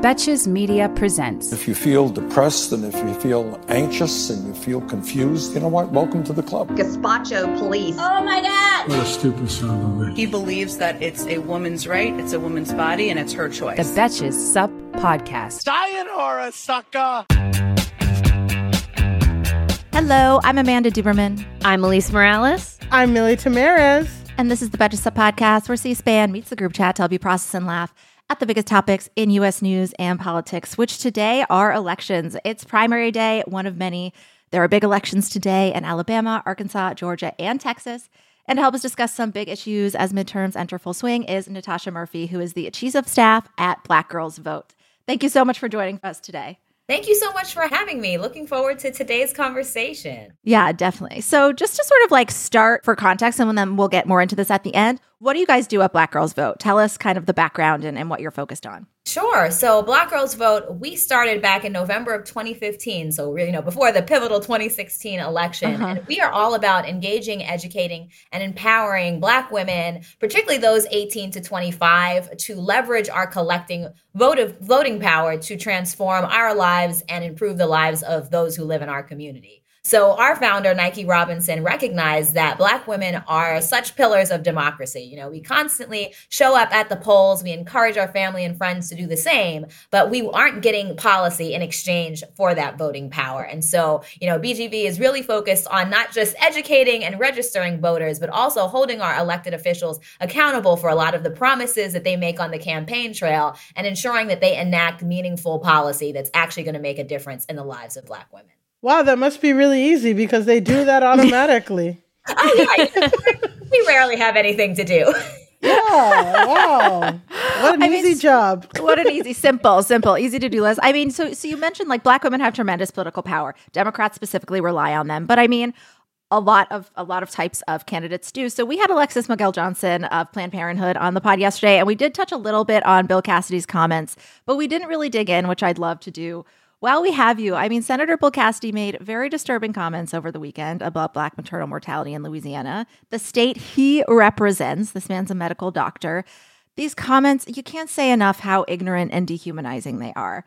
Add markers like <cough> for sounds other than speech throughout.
Betches Media presents. If you feel depressed and if you feel anxious and you feel confused, you know what? Welcome to the club. Gazpacho police. Oh my God! What a stupid son of a bitch. He believes that it's a woman's right, it's a woman's body, and it's her choice. The Betches Sup Podcast. Sayonara, sucker! Hello, I'm Amanda Duberman. I'm Alise Morales. I'm Milly Tamarez. And this is the Betches Sup Podcast, where C-SPAN meets the group chat to help you process and laugh at the biggest topics in U.S. news and politics, which today are elections. It's primary day, one of many. There are big elections today in Alabama, Arkansas, Georgia, and Texas. And to help us discuss some big issues as midterms enter full swing is Natasha Murphy, who is the chief of staff at Black Girls Vote. Thank you so much for joining us today. Thank you so much for having me. Looking forward to today's conversation. Yeah, definitely. So, just to sort of like start for context, and then we'll get more into this at the end. What do you guys do at Black Girls Vote? Tell us kind of the background and, and what you're focused on. Sure. So, Black Girls Vote, we started back in November of 2015. So, really, you know, before the pivotal 2016 election. Uh-huh. And we are all about engaging, educating, and empowering Black women, particularly those 18 to 25, to leverage our collecting votive, voting power to transform our lives and improve the lives of those who live in our community. So, our founder, Nike Robinson, recognized that Black women are such pillars of democracy. You know, we constantly show up at the polls, we encourage our family and friends to do the same, but we aren't getting policy in exchange for that voting power. And so, you know, BGV is really focused on not just educating and registering voters, but also holding our elected officials accountable for a lot of the promises that they make on the campaign trail and ensuring that they enact meaningful policy that's actually going to make a difference in the lives of Black women. Wow, that must be really easy because they do that automatically. <laughs> oh, yeah. we rarely have anything to do. yeah, wow. What an I easy mean, job. <laughs> what an easy, simple, simple, easy to do list. I mean, so so you mentioned like black women have tremendous political power. Democrats specifically rely on them. But I mean, a lot of a lot of types of candidates do. So we had Alexis McGill Johnson of Planned Parenthood on the pod yesterday, and we did touch a little bit on Bill Cassidy's comments, but we didn't really dig in, which I'd love to do while we have you, I mean, Senator Bill Cassidy made very disturbing comments over the weekend about black maternal mortality in Louisiana, the state he represents. This man's a medical doctor. These comments, you can't say enough how ignorant and dehumanizing they are.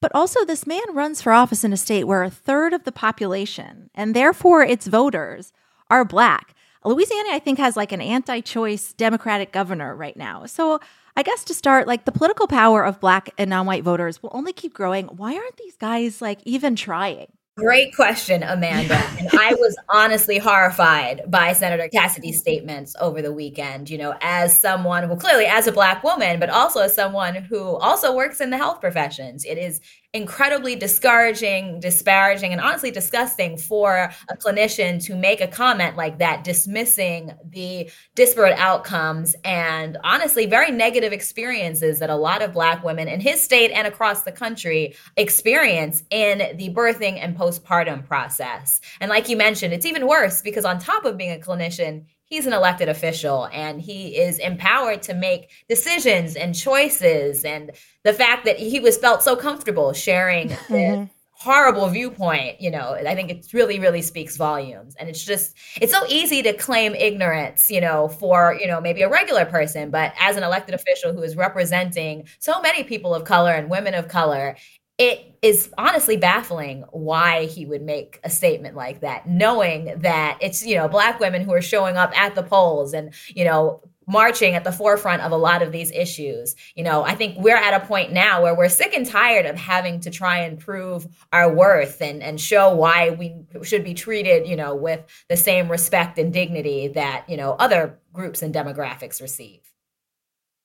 But also, this man runs for office in a state where a third of the population, and therefore its voters, are black. Louisiana, I think, has like an anti choice Democratic governor right now. So I guess to start, like the political power of black and non white voters will only keep growing. Why aren't these guys like even trying? Great question, Amanda. <laughs> and I was honestly horrified by Senator Cassidy's statements over the weekend, you know, as someone, well, clearly as a Black woman, but also as someone who also works in the health professions. It is incredibly discouraging, disparaging, and honestly disgusting for a clinician to make a comment like that, dismissing the disparate outcomes and honestly very negative experiences that a lot of Black women in his state and across the country experience in the birthing and postpartum process. And like you mentioned, it's even worse because on top of being a clinician, he's an elected official and he is empowered to make decisions and choices and the fact that he was felt so comfortable sharing mm-hmm. horrible viewpoint you know i think it really really speaks volumes and it's just it's so easy to claim ignorance you know for you know maybe a regular person but as an elected official who is representing so many people of color and women of color it is honestly baffling why he would make a statement like that, knowing that it's, you know, black women who are showing up at the polls and, you know, marching at the forefront of a lot of these issues. You know, I think we're at a point now where we're sick and tired of having to try and prove our worth and, and show why we should be treated, you know, with the same respect and dignity that, you know, other groups and demographics receive.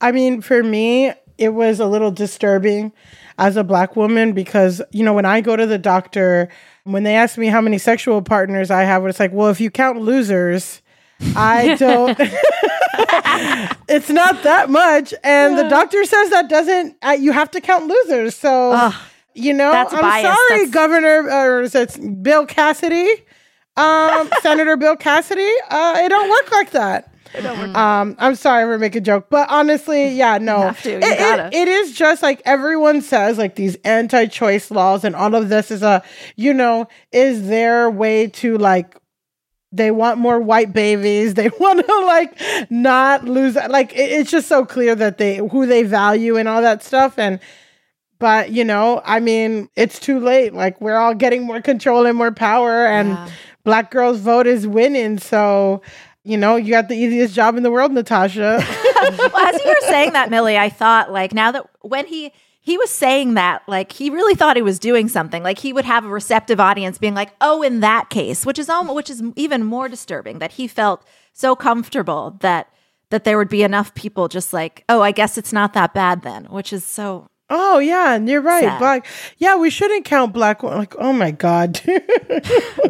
I mean, for me, it was a little disturbing as a black woman because, you know, when I go to the doctor, when they ask me how many sexual partners I have, it's like, well, if you count losers, I <laughs> don't. <laughs> it's not that much, and the doctor says that doesn't. Uh, you have to count losers. So, Ugh. You know, I'm biased. sorry, That's- Governor, or is it Bill Cassidy, um, <laughs> Senator Bill Cassidy. Uh, it don't work like that. Um, I'm sorry for making a joke, but honestly, yeah, no, have to. You It- it- gotta. it is just like everyone says, like these anti-choice laws and all of this is a, you know, is their way to like they want more white babies. <laughs> They want to like not lose. Like it- it's just so clear that they who they value and all that stuff. And but you know, I mean, it's too late. Like we're all getting more control and more power, and Yeah. black girls' vote is winning. So you know, you got the easiest job in the world, Natasha. <laughs> well, as you were saying that, Milly, I thought like now that when he he was saying that, like he really thought he was doing something. Like he would have a receptive audience being like, "Oh, in that case," which is almost which is even more disturbing that he felt so comfortable that that there would be enough people just like, "Oh, I guess it's not that bad then," which is so oh yeah, and you're right. Sad. Black. Yeah, we shouldn't count black. Like oh my god. <laughs>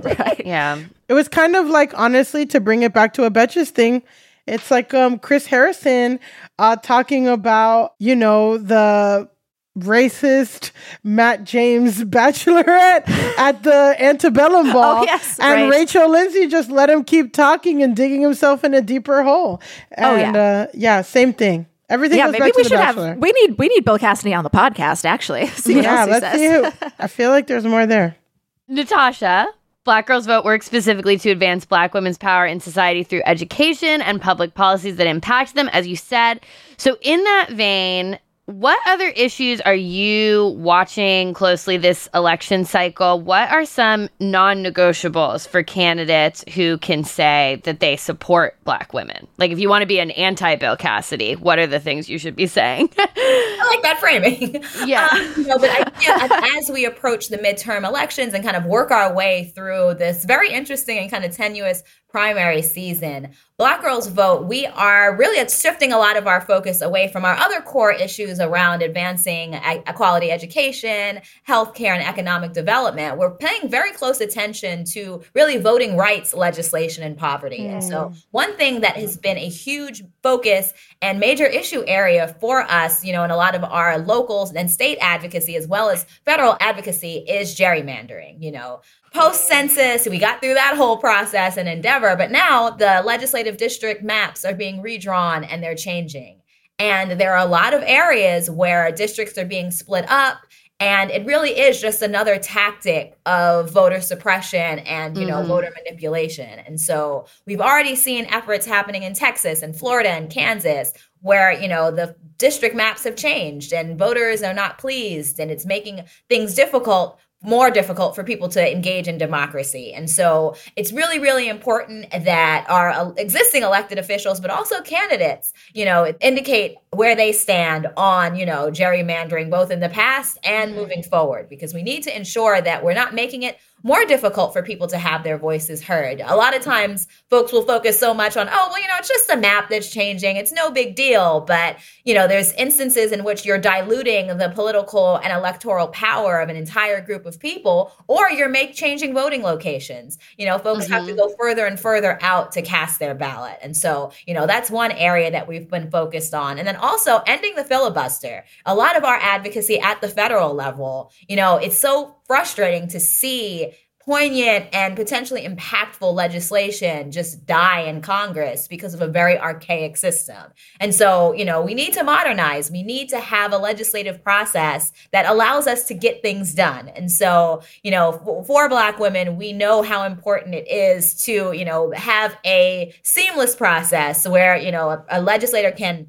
Right. <laughs> Yeah. it was kind of like honestly to bring it back to a Betches thing. It's like um Chris Harrison uh talking about, you know, the racist Matt James bachelorette <laughs> at the antebellum ball. Oh, yes, and right. Rachel Lindsay just let him keep talking and digging himself in a deeper hole. Oh, And yeah. uh yeah, same thing. Everything yeah. goes Maybe back we to should Bachelor. have we need we need Bill Cassidy on the podcast actually. <laughs> See what yeah, else he let's says. see who I feel like there's more there. <laughs> Natasha, Black Girls Vote works specifically to advance Black women's power in society through education and public policies that impact them, as you said. So, in that vein, what other issues are you watching closely this election cycle? What are some non negotiables for candidates who can say that they support Black women? Like, if you want to be an anti Bill Cassidy, what are the things you should be saying? <laughs> I like that framing. Yeah. Um, you know, but I, yeah, as we approach the midterm elections and kind of work our way through this very interesting and kind of tenuous primary season, Black Girls Vote, we are really shifting a lot of our focus away from our other core issues around advancing equality education, healthcare, and economic development. We're paying very close attention to really voting rights legislation and poverty. And so, one thing that has been a huge focus and major issue area for us, you know, in a lot of our locals and state advocacy as well as federal advocacy is gerrymandering, you know. Post census, we got through that whole process and endeavor, but now the legislative district maps are being redrawn and they're changing. And there are a lot of areas where districts are being split up and it really is just another tactic of voter suppression and you know mm-hmm. voter manipulation and so we've already seen efforts happening in texas and florida and kansas where you know the district maps have changed and voters are not pleased and it's making things difficult more difficult for people to engage in democracy. And so it's really, really important that our uh, existing elected officials, but also candidates, you know, indicate where they stand on, you know, gerrymandering both in the past and moving forward, because we need to ensure that we're not making it more difficult for people to have their voices heard. A lot of times folks will focus so much on, oh, well, you know, it's just a map that's changing. It's no big deal. But, you know, there's instances in which you're diluting the political and electoral power of an entire group of people, or you're make changing voting locations. You know, folks have to mm-hmm. go further and further out to cast their ballot. And so, you know, that's one area that we've been focused on. And then also ending the filibuster. A lot of our advocacy at the federal level, you know, it's so frustrating to see poignant and potentially impactful legislation just die in Congress because of a very archaic system. And so, you know, we need to modernize. We need to have a legislative process that allows us to get things done. And so, you know, for, for Black women, we know how important it is to, you know, have a seamless process where, you know, a, a legislator can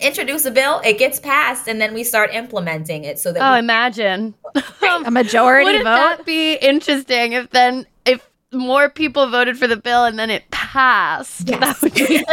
introduce a bill, it gets passed, and then we start implementing it so that Oh, we imagine. <laughs> A majority Wouldn't vote. that be interesting if then if more people voted for the bill and then it passed? That would be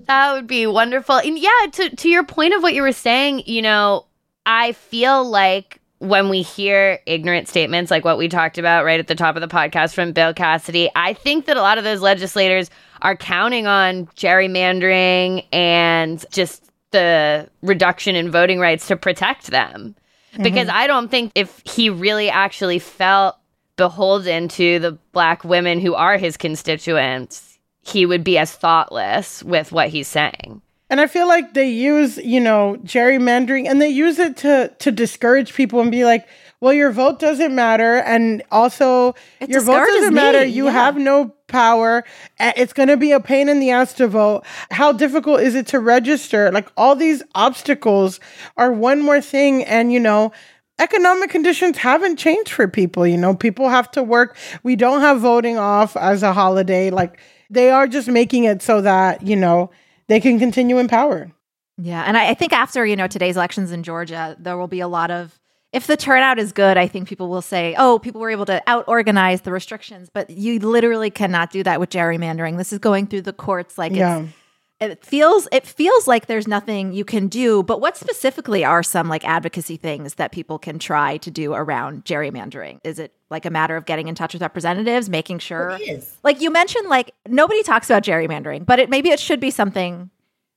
<laughs> that would be wonderful. And yeah, to to your point of what you were saying, you know, I feel like when we hear ignorant statements like what we talked about right at the top of the podcast from Bill Cassidy, I think that a lot of those legislators are counting on gerrymandering and just the reduction in voting rights to protect them because mm-hmm. I don't think if he really actually felt beholden to the black women who are his constituents, he would be as thoughtless with what he's saying. And I feel like they use, you know, gerrymandering and they use it to to discourage people and be like, well, your vote doesn't matter, and also your vote doesn't matter. me, You yeah. have no power. It's going to be a pain in the ass to vote. How difficult is it to register? Like all these obstacles are one more thing, and you know. Economic conditions haven't changed for people. You know, people have to work. We don't have voting off as a holiday. Like, they are just making it so that, you know, they can continue in power. Yeah, and I, I think after you know today's elections in Georgia, there will be a lot of. If the turnout is good, I think people will say, "Oh, people were able to out organize the restrictions," but you literally cannot do that with gerrymandering. This is going through the courts, like Yeah. it's. It feels it feels like there's nothing you can do, but what specifically are some like advocacy things that people can try to do around gerrymandering? Is it like a matter of getting in touch with representatives, making sure It is. like you mentioned like nobody talks about gerrymandering but it maybe it should be something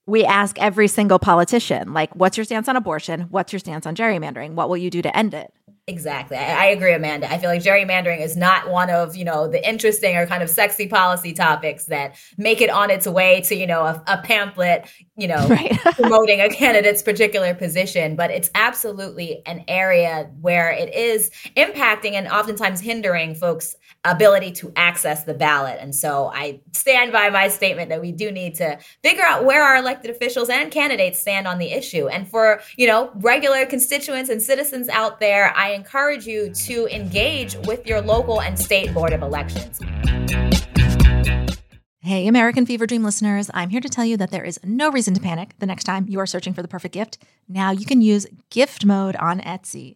we ask every single politician like what's your stance on abortion what's your stance on gerrymandering what will you do to end it Exactly. I, I agree, Amanda. I feel like gerrymandering is not one of, you know, the interesting or kind of sexy policy topics that make it on its way to, you know, a, a pamphlet, you know, <laughs> Right. <laughs> promoting a candidate's particular position. But it's absolutely an area where it is impacting and oftentimes hindering folks' ability to access the ballot. And so I stand by my statement that we do need to figure out where our elected officials and candidates stand on the issue. And for, you know, regular constituents and citizens out there, I encourage you to engage with your local and state board of elections. hey american fever dream listeners i'm here to tell you that there is no reason to panic the next time you are searching for the perfect gift now you can use gift mode on etsy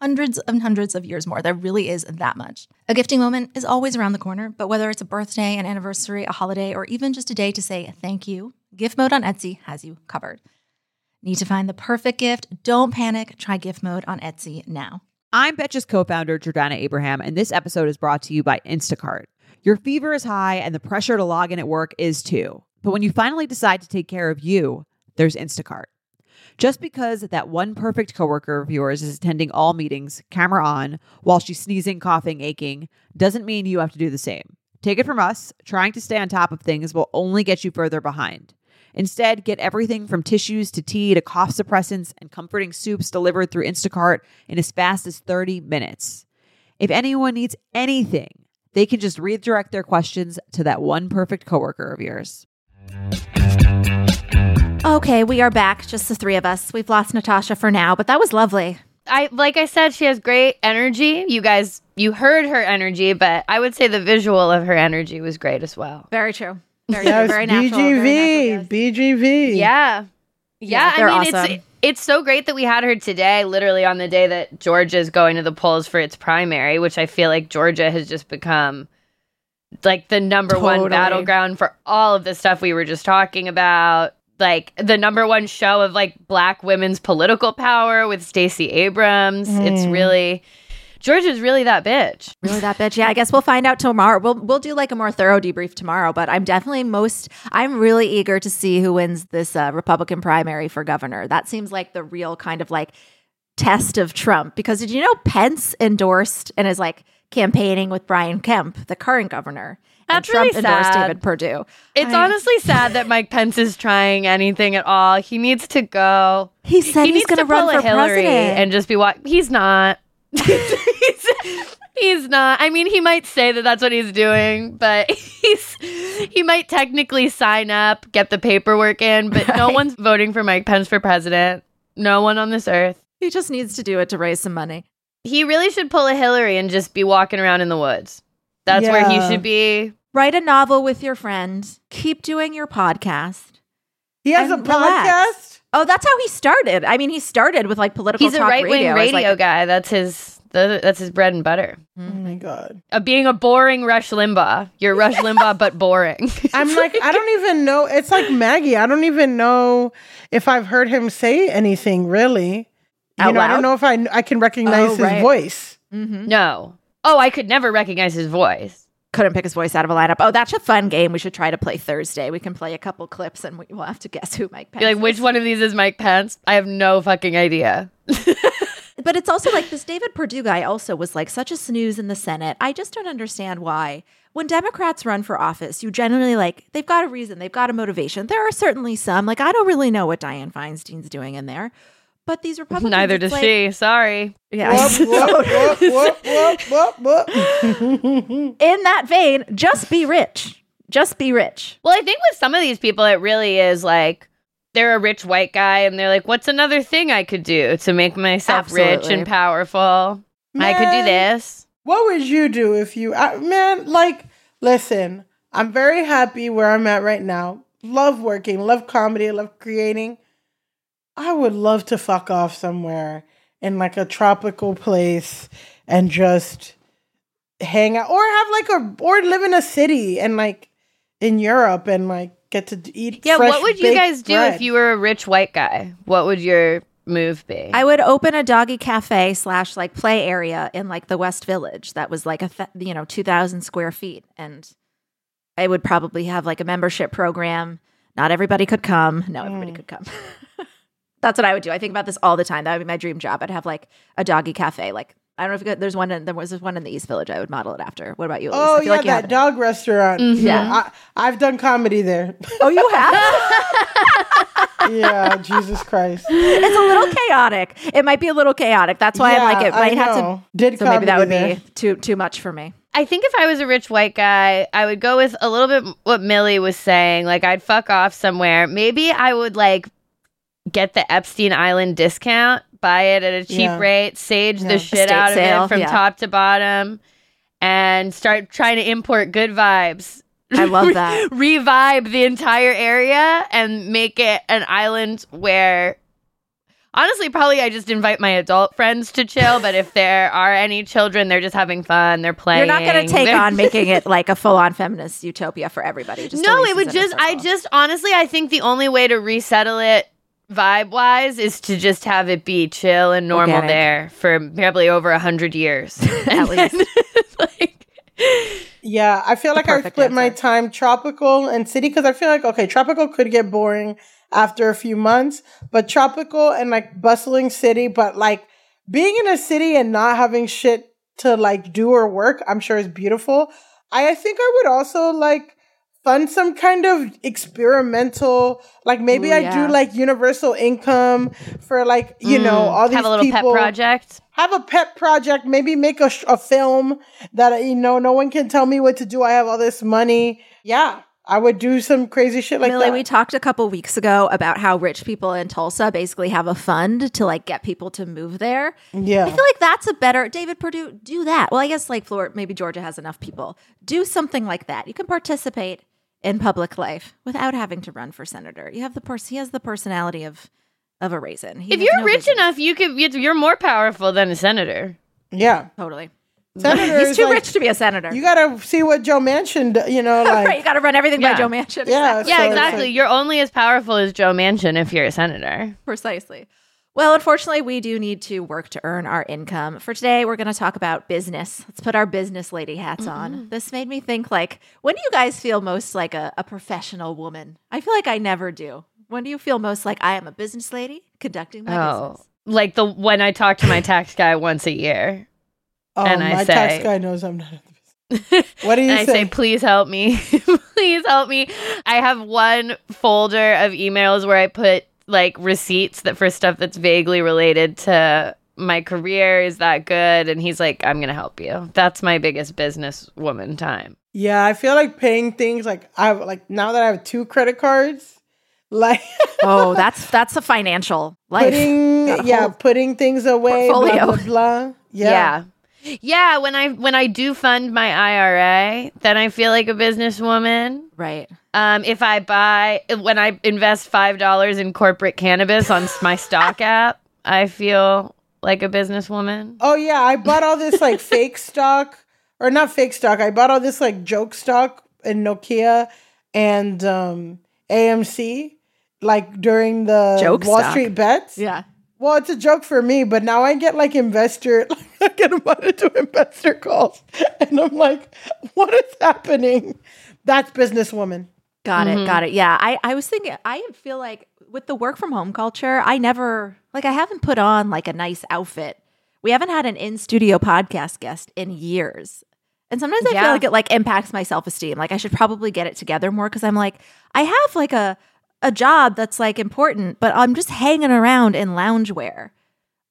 hundreds and hundreds of years more. There really is that much. A gifting moment is always around the corner, but whether it's a birthday, an anniversary, a holiday, or even just a day to say thank you, Gift Mode on Etsy has you covered. Need to find the perfect gift? Don't panic. Try Gift Mode on Etsy now. I'm Betches co founder Jordana Abraham, and this episode is brought to you by Instacart. Your fever is high, and the pressure to log in at work is too. But when you finally decide to take care of you, there's Instacart. Just because that one perfect coworker of yours is attending all meetings, camera on, while she's sneezing, coughing, aching, doesn't mean you have to do the same. Take it from us, trying to stay on top of things will only get you further behind. Instead, get everything from tissues to tea to cough suppressants and comforting soups delivered through Instacart in as fast as 30 minutes. If anyone needs anything, they can just redirect their questions to that one perfect coworker of yours. Okay, we are back, just the three of us. We've lost Natasha for now, but that was lovely. I like I said, she has great energy. You guys, you heard her energy, but I would say the visual of her energy was great as well. Very true. Very, Yes, very natural. very BGV, natural, yes. BGV. Yeah. Yeah, they're I mean awesome. it's it's so great that we had her today, literally on the day that Georgia is going to the polls for its primary, which I feel like Georgia has just become like the number one battleground for all of the stuff we were just talking about. Like the number one show of like black women's political power with Stacey Abrams. It's Mm. really Georgia's really that bitch. Really that bitch. Yeah, I <laughs> guess we'll find out tomorrow. We'll we'll do like a more thorough debrief tomorrow, but I'm definitely most I'm really eager to see who wins this uh, Republican primary for governor. That seems like the real kind of like test of Trump because did you know Pence endorsed and is like campaigning with Brian Kemp, the current governor. That's Trump really endorsed sad. David Perdue. It's I- honestly sad that Mike Pence is trying anything at all. He needs to go. He said he he's going to run for Hillary president. and just be what he's not. <laughs> he's, he's not. I mean, he might say that that's what he's doing, but <laughs> he's he might technically sign up, get the paperwork in, but no one's voting for Mike Pence for president. No one on this earth. he just needs to do it to raise some money. He really should pull a Hillary and just be walking around in the woods. That's where he should be. Write a novel with your friend. Keep doing your podcast. He has a And relax. podcast. Oh, that's how he started. I mean, he started with like political. He's a right wing radio. radio like, guy. That's his. th- That's his bread and butter. Oh my god. Uh, being a boring Rush Limbaugh. You're <laughs> Rush Limbaugh, but boring. I'm like, I don't <laughs> even know. It's like Maggie. I don't even know if I've heard him say anything really. You Out know, I don't know if I I can recognize Oh, his right. voice. no. Oh, I could never recognize his voice. couldn't pick his voice out of a lineup. Oh, that's a fun game. We should try to play Thursday. We can play a couple clips and we, we'll have to guess who Mike Pence. Like, is. which one of these is Mike Pence? I have no fucking idea. <laughs> But it's also like this David Perdue guy also was like such a snooze in the Senate. I just don't understand why. When Democrats run for office, you generally like they've got a reason, they've got a motivation. There are certainly some. Like I don't really know what Dianne Feinstein's doing in there. But these <laughs> Republicans Neither does like- she. Sorry. Yeah. Whoop, whoop, whoop, in that vein, just be rich. Just be rich. Well, I think with some of these people, it really is like they're a rich white guy and they're like, what's another thing I could do to make myself rich and powerful? I could do this. What would you do if you, I, man? Like, listen, I'm very happy where I'm at right now. Love working, love comedy, love creating. I would love to fuck off somewhere in like a tropical place and just hang out, or have like a, or live in a city and like in Europe and like get to eat. Yeah, fresh what would you guys do bread. if you were a rich white guy? What would your move be? I would open a doggy cafe slash like play area in like the West Village that was like a th- you know two thousand square feet, and I would probably have like a membership program. Not everybody could come. No, everybody mm. could come. <laughs> That's what I would do. I think about this all the time. That would be my dream job. I'd have like a doggy cafe. Like I don't know if you could, there's one. In, there was one in the East Village. I would model it after. What about you? Alise? Oh I feel yeah, like you have that it. dog restaurant. Mm-hmm. Yeah. I, I've done comedy there. <laughs> Oh, you have. yeah, Jesus Christ. it's a little chaotic. It might be a little chaotic. That's why I'm like it might I have know. to. Did so maybe that would there. be too too much for me. I think if I was a rich white guy, I would go with a little bit what Milly was saying. Like I'd fuck off somewhere. Maybe I would like get the Epstein Island discount, buy it at a cheap Yeah. rate, sage Yeah. the shit Estate out of sale, it from yeah. top to bottom, and start trying to import good vibes. I love <laughs> that. Revive the entire area and make it an island where honestly probably I just invite my adult friends to chill, but if there are any children, they're just having fun, they're playing. You're not going to take on <laughs> making it like a full on feminist utopia for everybody. Just no, it would just. I just honestly, I think the only way to resettle it vibe wise is to just have it be chill and normal Organic. there for probably over a hundred years. <laughs> At least. <laughs> like, Yeah, I feel like I perfect split my time tropical and city because I feel like okay, tropical could get boring after a few months, but tropical and like bustling city, but like being in a city and not having shit to like do or work, I'm sure is beautiful. I, I think I would also like fund some kind of experimental, like maybe Ooh, I yeah. do like universal income for like you know mm, all these have a little people pet project. have a pet project, maybe make a, a film that you know no one can tell me what to do. I have all this money. Yeah, I would do some crazy shit like Milly, that. we talked a couple weeks ago about how rich people in Tulsa basically have a fund to like get people to move there. yeah, I feel like that's a better David Perdue. Do that. Well, I guess like Florida, maybe Georgia has enough people. Do something like that. You can participate in public life without having to run for senator. You have the person. He has the personality of of a raisin. He If you're no rich business- enough, you could. You're more powerful than a senator. yeah. totally. Senator He's too like- rich to be a senator. You gotta see what Joe Manchin, you know, <laughs> like right, you got to run everything Yeah. by Joe Manchin. Yeah, Exactly. Yeah, So exactly. like- You're only as powerful as Joe Manchin if you're a senator. Precisely. Well, unfortunately, we do need to work to earn our income. For today, we're going to talk about business. Let's put our business lady hats mm-hmm. on. This made me think like, when do you guys feel most like a, a professional woman? I feel like I never do. When do you feel most like I am a business lady conducting my Oh, business? like the when I talk to my tax guy once a year, oh, and I my say- tax guy knows I'm not. in the business. <laughs> What do you and I say? say, "Please help me, <laughs> please help me." I have one folder of emails where I put like receipts that for stuff that's vaguely related to my career. Is that good? And he's like, "I'm gonna help you." That's my biggest business woman time. yeah, I feel like paying things like I have like now that I have two credit cards, <laughs> like oh, that's that's a financial life. putting yeah, whole- putting things away, blah blah blah. <laughs> Yeah. Yeah. yeah. when I when I do fund my IRA, then I feel like a businesswoman. Right. Um, if I buy, when I invest $5 in corporate cannabis on my stock <laughs> app, I feel like a businesswoman. Oh yeah, I bought all this like <laughs> fake stock or not fake stock. I bought all this like joke stock in Nokia and um AMC like during the Joke Wall stock. Street bets. Yeah. Well, it's a joke for me, but now I get like investor, <laughs> I get invited to investor calls, and I'm like, what is happening? That's businesswoman. Got Mm-hmm. it. Got it. Yeah. I, I was thinking, I feel like with the work from home culture, I never, like, I haven't put on like a nice outfit. We haven't had an in studio podcast guest in years. And sometimes I Yeah. feel like it like impacts my self esteem. Like I should probably get it together more because I'm like, I have like a, a job that's like important, but I'm just hanging around in loungewear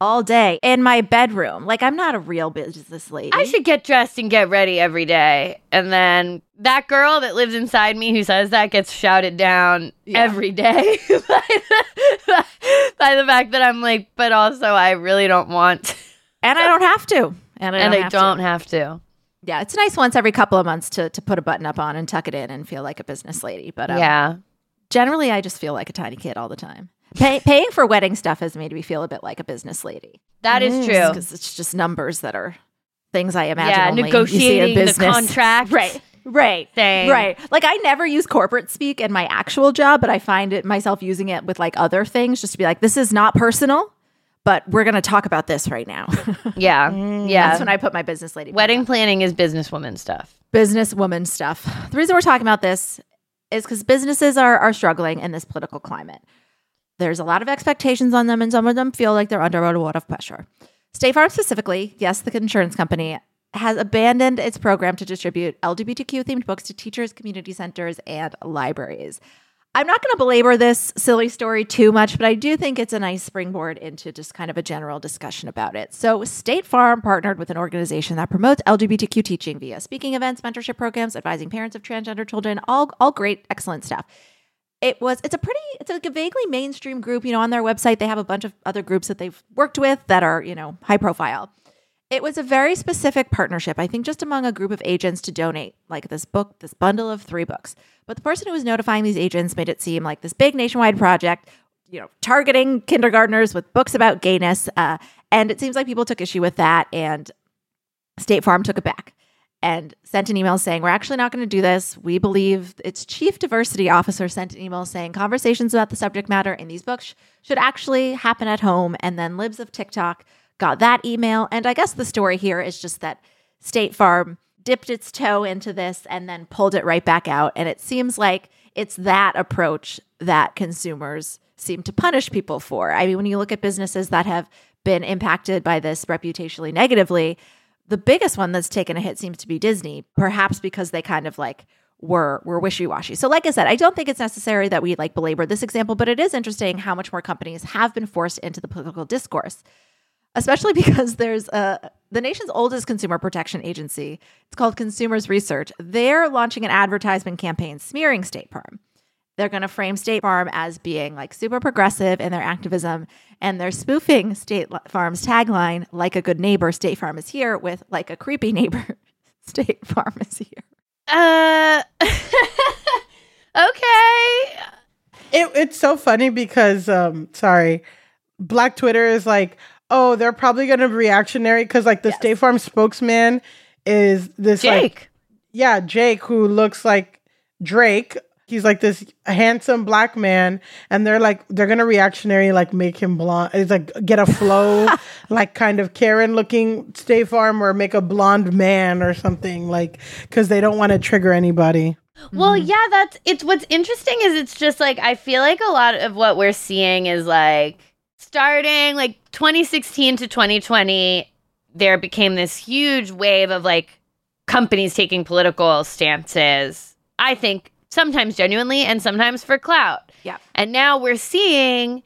all day in my bedroom. Like I'm not a real business lady. I should get dressed and get ready every day. And then that girl that lives inside me who says that gets shouted down every day <laughs> by, the, by the fact that I'm like, but also I really don't want. and I don't have to. And I don't I have to. don't have to. Yeah, it's nice once every couple of months to to put a button up on and tuck it in and feel like a business lady. But um, yeah. generally, I just feel like a tiny kid all the time. Pay, paying for wedding stuff has made me feel a bit like a business lady. That is true. because it's just numbers that are things I imagine. Yeah, only you see in negotiating the business. contract. right? Right, Thing. right. Like I never use corporate speak in my actual job, but I find it myself using it with like other things, just to be like, this is not personal, but we're going to talk about this right now. <laughs> Yeah. Mm, yeah. That's when I put my business lady. Wedding planning is businesswoman stuff. businesswoman stuff. The reason we're talking about this is because businesses are are struggling in this political climate. There's a lot of expectations on them, and some of them feel like they're under a lot of pressure. State Farm specifically, yes, the insurance company has abandoned its program to distribute LGBTQ themed books to teachers, community centers, and libraries. I'm not going to belabor this silly story too much, but I do think it's a nice springboard into just kind of a general discussion about it. So, State Farm partnered with an organization that promotes LGBTQ teaching via speaking events, mentorship programs, advising parents of transgender children, all all great, excellent stuff. It was it's a pretty it's like a vaguely mainstream group, you know, on their website they have a bunch of other groups that they've worked with that are, you know, high profile. It was a very specific partnership, I think, just among a group of agents to donate like this book, this bundle of three books. But the person who was notifying these agents made it seem like this big nationwide project, you know, targeting kindergartners with books about gayness. Uh, and it seems like people took issue with that, and State Farm took it back and sent an email saying, We're actually not going to do this. We believe its chief diversity officer sent an email saying conversations about the subject matter in these books should actually happen at home. And then Libs of TikTok got that email. And I guess the story here is just that State Farm dipped its toe into this and then pulled it right back out. And it seems like it's that approach that consumers seem to punish people for. I mean, when you look at businesses that have been impacted by this reputationally negatively, the biggest one that's taken a hit seems to be Disney, perhaps because they kind of like were were wishy-washy. So like I said, I don't think it's necessary that we like belabor this example, but it is interesting how much more companies have been forced into the political discourse. Especially <laughs> because there's a the nation's oldest consumer protection agency. It's called Consumers Research. They're launching an advertisement campaign smearing State Farm. They're going to frame State Farm as being like super progressive in their activism, and they're spoofing State Farm's tagline, like a good neighbor, State Farm is here, with like a creepy neighbor, <laughs> State Farm is here. Uh, <laughs> okay. It, it's so funny because, um, sorry, Black Twitter is like, oh, they're probably going to be reactionary because, like, the State Farm spokesman is this, like, Jake. yeah, Jake, who looks like Drake. He's like this handsome black man, and they're like they're gonna reactionary like make him blonde. It's like get a flow, <laughs> like kind of Karen looking State Farm, or make a blonde man or something like because they don't want to trigger anybody. Well, mm-hmm. yeah, that's it's what's interesting is it's just like I feel like a lot of what we're seeing is like starting like 2016 to 2020 there became this huge wave of like companies taking political stances. I think sometimes genuinely and sometimes for clout. Yeah. And now we're seeing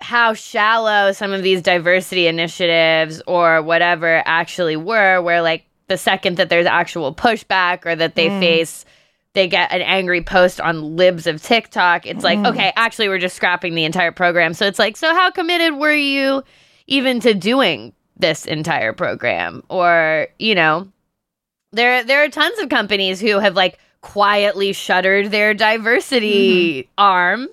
how shallow some of these diversity initiatives or whatever actually were where like the second that there's actual pushback or that they Mm. face they get an angry post on libs of TikTok. It's like, Mm. okay, actually we're just scrapping the entire program. So it's like, so how committed were you even to doing this entire program? Or, you know, there there are tons of companies who have like quietly shuttered their diversity mm-hmm. arm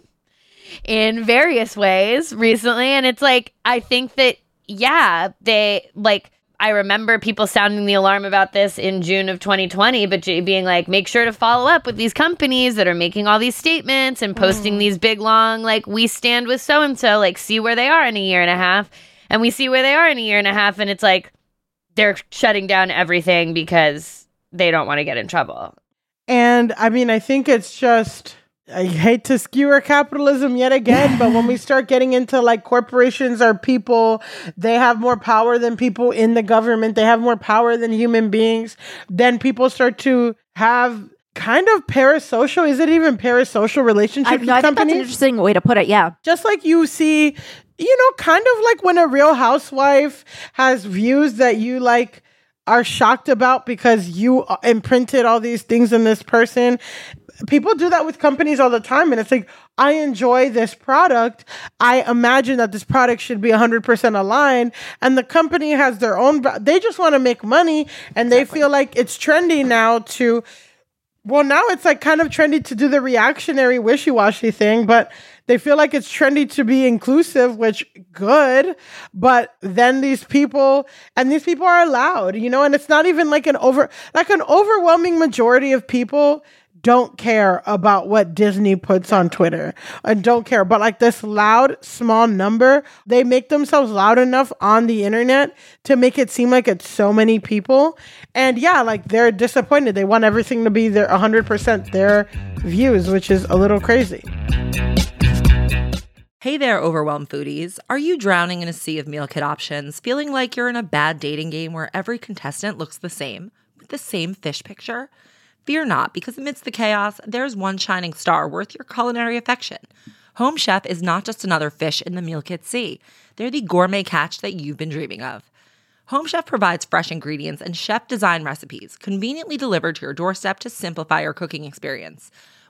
in various ways recently. And it's like, I think that, yeah, they like, I remember people sounding the alarm about this in June of 2020, but being like, make sure to follow up with these companies that are making all these statements and posting mm. these big, long, like, we stand with so and so, like, see where they are in a year and a half. And we see where they are in a year and a half. And it's like, they're shutting down everything because they don't want to get in trouble. And I mean, I think it's just, I hate to skewer capitalism yet again, but when we start getting into like corporations are people, they have more power than people in the government, they have more power than human beings, then people start to have kind of parasocial, is it even parasocial relationships I, with no, I think that's an interesting way to put it. Yeah. just like you see, you know, kind of like when a real housewife has views that you like are shocked about because you uh, imprinted all these things in this person. People do that with companies all the time. And it's like, I enjoy this product. I imagine that this product should be 100% aligned. And the company has their own, they just want to make money and they feel like it's trendy now to well, now it's like kind of trendy to do the reactionary wishy washy thing, but they feel like it's trendy to be inclusive, which good. But then these people, and these people are allowed, you know, and it's not even like an over, like an overwhelming majority of people don't care about what Disney puts on Twitter and don't care. But like this loud, small number, they make themselves loud enough on the internet to make it seem like it's so many people. And yeah, like they're disappointed. They want everything to be their 100% their views, which is a little crazy. Hey there, overwhelmed foodies. Are you drowning in a sea of meal kit options, feeling like you're in a bad dating game where every contestant looks the same, with the same fish picture? Fear not, because amidst the chaos, there's one shining star worth your culinary affection. Home Chef is not just another fish in the meal kit sea, they're the gourmet catch that you've been dreaming of. Home Chef provides fresh ingredients and chef design recipes conveniently delivered to your doorstep to simplify your cooking experience.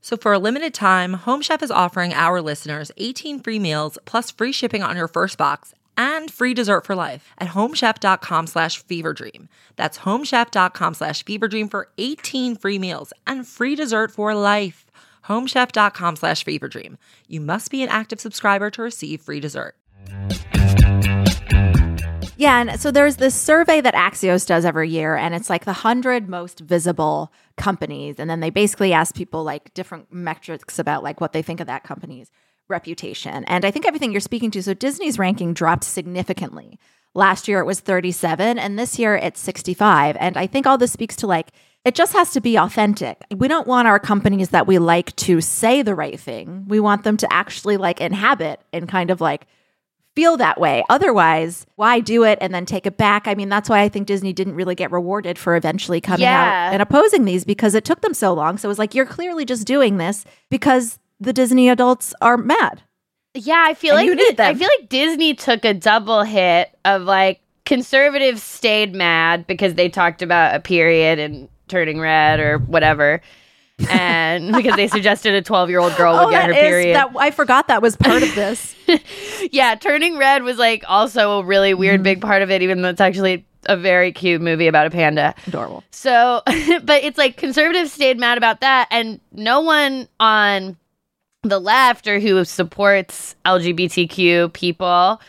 So for a limited time, Home Chef is offering our listeners 18 free meals plus free shipping on your first box and free dessert for life at homechef.com slash feverdream. That's homechef.com slash feverdream for 18 free meals and free dessert for life. homechef.com slash feverdream. You must be an active subscriber to receive free dessert. Yeah, and so there's this survey that Axios does every year, and it's like the hundred most visible companies, and then they basically ask people like different metrics about like what they think of that company's reputation. And I think everything you're speaking to, so Disney's ranking dropped significantly. Last year it was 37, and this year it's 65. And I think all this speaks to like it just has to be authentic. We don't want our companies that we like to say the right thing. We want them to actually like inhabit and kind of like feel that way. Otherwise, why do it and then take it back? I mean, that's why I think Disney didn't really get rewarded for eventually coming Yeah. out and opposing these because it took them so long. So it was like, you're clearly just doing this because the Disney adults are mad. Yeah, I feel And like I feel like Disney took a double hit of like conservatives stayed mad because they talked about a period and turning red or whatever. And <laughs> because they suggested a 12 year old girl would oh, get Oh, that her is- period. that I forgot that was part of this. <laughs> yeah, turning red was like also a really weird mm. big part of it, even though it's actually a very cute movie about a panda. Adorable. So, <laughs> but it's like conservatives stayed mad about that, and no one on the left or who supports LGBTQ people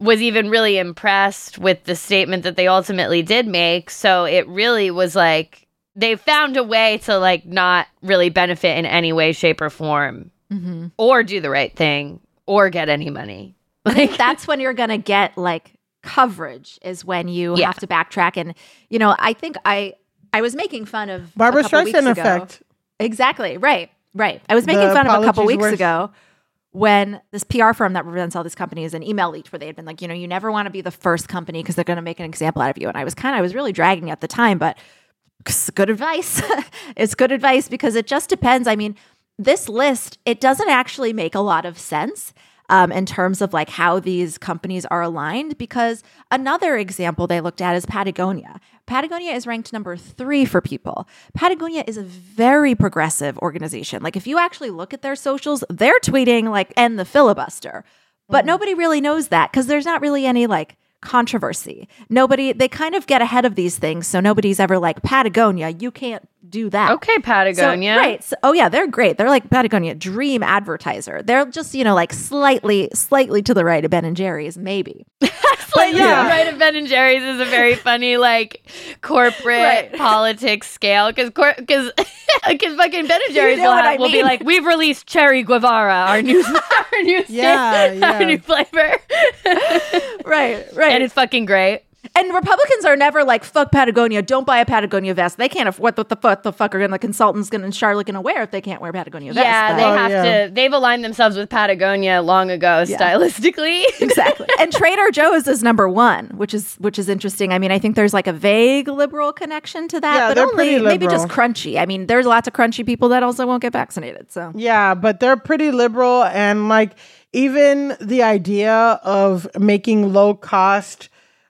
was even really impressed with the statement that they ultimately did make. So it really was like they found a way to like not really benefit in any way, shape, or form, Mhm. or do the right thing, or get any money. I think <laughs> that's when you're going to get like coverage is when you Yeah. have to backtrack and you know I think I I was making fun of a Barbara weeks Streisand ago. effect. Exactly. Right. Right. I was making The fun of a couple weeks worse. ago when this PR firm that represents all these companies an email leaked where they had been like, you know, you never want to be the first company because they're going to make an example out of you. And I was kind of I was really dragging at the time, but It's good advice. <laughs> it's good advice because it just depends. I mean, this list, it doesn't actually make a lot of sense um, in terms of like how these companies are aligned because another example they looked at is Patagonia. Patagonia is ranked number three for people. Patagonia is a very progressive organization. Like if you actually look at their socials, they're tweeting like end the filibuster. But nobody really knows that because there's not really any like controversy. Nobody, they kind of get ahead of these things. So nobody's ever like, Patagonia, you can't do that. Okay, Patagonia. So, right. So, oh, yeah, they're great. They're like Patagonia, dream advertiser. They're just, you know, like slightly, slightly to the right of Ben and Jerry's, maybe. <laughs> Slightly to the right of Ben and Jerry's is a very <laughs> funny like corporate Right. <laughs> politics scale because because because fucking Ben and Jerry's know will, have- will be like we've released Cherry Guevara our new our new Yeah, sta- our new flavor right, right. and it's fucking great. And Republicans are never like, fuck Patagonia, don't buy a Patagonia vest. They can't afford what the fuck the fuck are gonna the consultants gonna and Charlotte gonna wear if they can't wear Patagonia vest. Yeah, But- they Oh, have yeah. to. They've aligned themselves with Patagonia long ago, Yeah. stylistically. <laughs> exactly. And Trader Joe's is number one, which is which is interesting. I mean, I think there's like a vague liberal connection to that, Yeah, but they're only pretty maybe just crunchy. I mean, there's lots of crunchy people that also won't get vaccinated. So Yeah, but they're pretty liberal and like even the idea of making low cost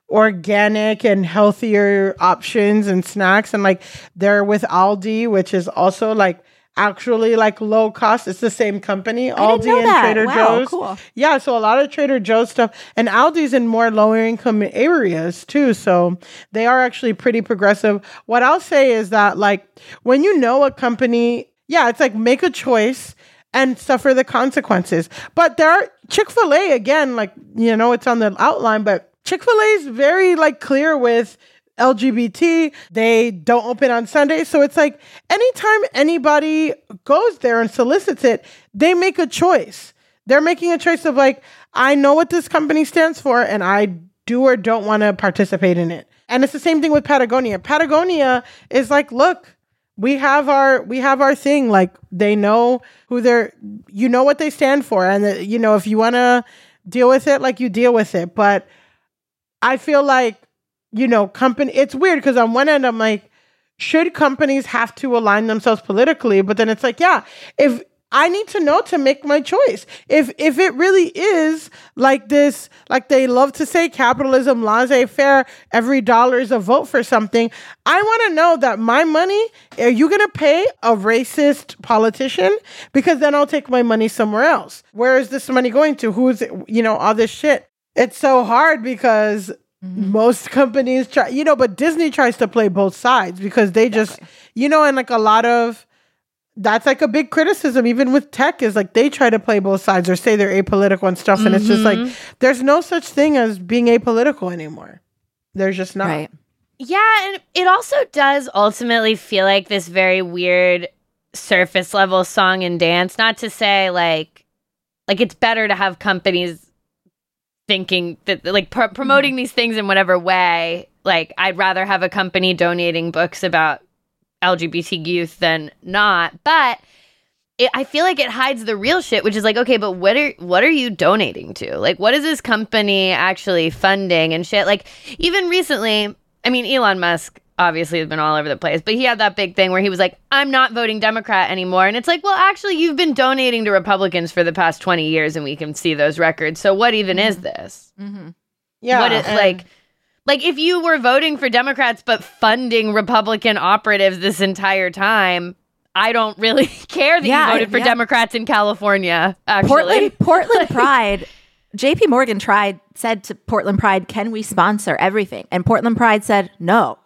organic and healthier options and snacks and like they're with Aldi which is also like actually like low cost it's the same company Aldi and that. Trader Wow, Joe's cool. yeah so a lot of Trader Joe's stuff and Aldi's in more lower income areas too so they are actually pretty progressive what I'll say is that like when you know a company yeah it's like make a choice and suffer the consequences. But there are Chick fil A, again, like, you know, it's on the outline, but Chick fil A is very like clear with LGBT. They don't open on Sundays. So it's like anytime anybody goes there and solicits it, they make a choice. They're making a choice of like, I know what this company stands for and I do or don't want to participate in it. And it's the same thing with Patagonia. Patagonia is like, look, we have our we have our thing like they know who they're you know what they stand for and uh, you know if you want to deal with it like you deal with it but i feel like you know company it's weird because on one end i'm like should companies have to align themselves politically? But then it's like yeah if i need to know to make my choice. If if it really is like this like they love to say capitalism laissez-faire every dollar is a vote for something. I want to know that my money are you going to pay a racist politician? Because then i'll take my money somewhere else. Where is this money going to? Who's you know all this shit it's so hard because mm-hmm. most companies try you know but disney tries to play both sides because they just you know and like a lot of that's like a big criticism. Even with tech is like they try to play both sides or say they're apolitical and stuff. And it's just like mm-hmm. there's no such thing as being apolitical anymore. There's just not. Right. Yeah, and it also does ultimately feel like this very weird surface level song and dance. Not to say like like it's better to have companies thinking that like pr- mm-hmm. promoting these things in whatever way. Like I'd rather have a company donating books about LGBT youth than not, but it, I feel like it hides the real shit, which is like, okay, but what are what are you donating to? Like, what is this company actually funding and shit? Like, even recently, I mean, Elon Musk obviously has been all over the place, but he had that big thing where he was like, I'm not voting Democrat anymore. And it's like, well, actually, you've been donating to Republicans for the past 20 years and we can see those records. So what even is mm-hmm. this? Mm-hmm. yeah what is and- like like if you were voting for Democrats but funding Republican operatives this entire time, I don't really <laughs> care that Yeah, you voted for yeah. Democrats in California. Actually, Portland Portland <laughs> Pride. JP Morgan tried said to Portland Pride, "Can we sponsor everything?" And Portland Pride said no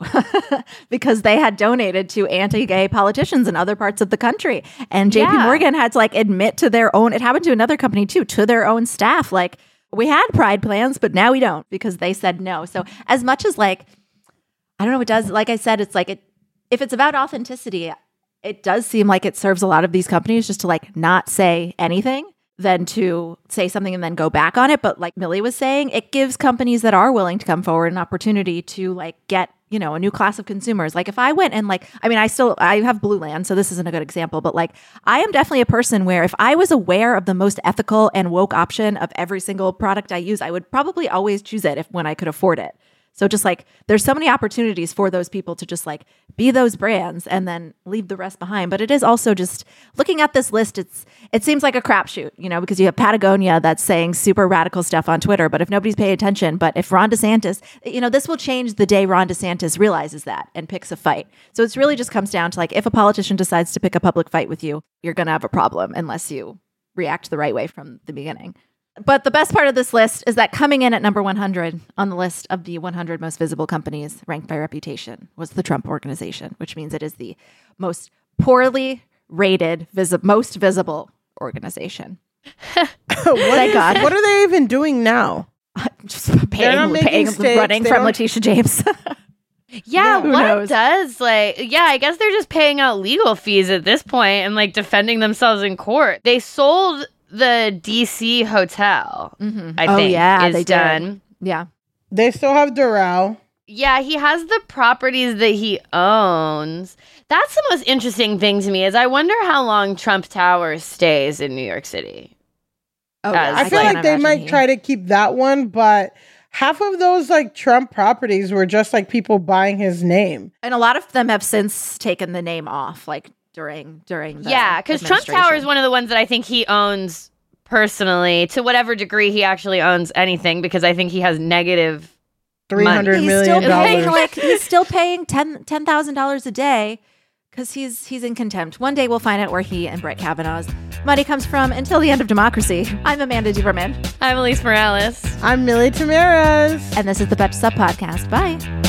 <laughs> because they had donated to anti-gay politicians in other parts of the country. And JP Yeah. Morgan had to like admit to their own it happened to another company too, to their own staff like we had pride plans, but now we don't because they said no. So as much as like I don't know, it does like I said, it's like it if it's about authenticity, it does seem like it serves a lot of these companies just to like not say anything than to say something and then go back on it. But like Milly was saying, it gives companies that are willing to come forward an opportunity to like get, you know, a new class of consumers. Like if I went and like, I mean, I still, I have Blueland, so this isn't a good example, but like I am definitely a person where if I was aware of the most ethical and woke option of every single product I use, I would probably always choose it if when I could afford it. So just like there's so many opportunities for those people to just like be those brands and then leave the rest behind. But it is also just looking at this list, it's it seems like a crapshoot, you know, because you have Patagonia that's saying super radical stuff on Twitter, but if nobody's paying attention, but if Ron DeSantis, you know, this will change the day Ron DeSantis realizes that and picks a fight. So it's really just comes down to like if a politician decides to pick a public fight with you, you're gonna have a problem unless you react the right way from the beginning. But the best part of this list is that coming in at number 100 on the list of the 100 most visible companies ranked by reputation was the Trump Organization, which means it is the most poorly rated, visi- most visible organization. <laughs> what, Thank is- God. what are they even doing now? <laughs> Just They're paying, paying states, running they from don't- Letitia James. <laughs> Yeah, Who what knows? does like yeah, I guess they're just paying out legal fees at this point and like defending themselves in court. They sold the DC hotel. Mm-hmm. I oh think yeah, is they done. did. Yeah. They still have Doral. Yeah, he has the properties that he owns. That's the most interesting thing to me is I wonder how long Trump Tower stays in New York City. Oh, As, yeah. I feel like- like they might try to keep that one, but half of those like Trump properties were just like people buying his name. And a lot of them have since taken the name off, like during during the Yeah, because Trump Tower is one of the ones that I think he owns personally, to whatever degree he actually owns anything, because I think he has negative Three hundred he's million still paying dollars. like he's still paying ten ten thousand dollars a day because he's he's in contempt. One day we'll find out where he and Brett Kavanaugh's money comes from. Until the end of democracy, I'm Amanda Duberman, I'm Alise Morales. I'm Milly Tamarez. and this is the Betches Sup Podcast. Bye.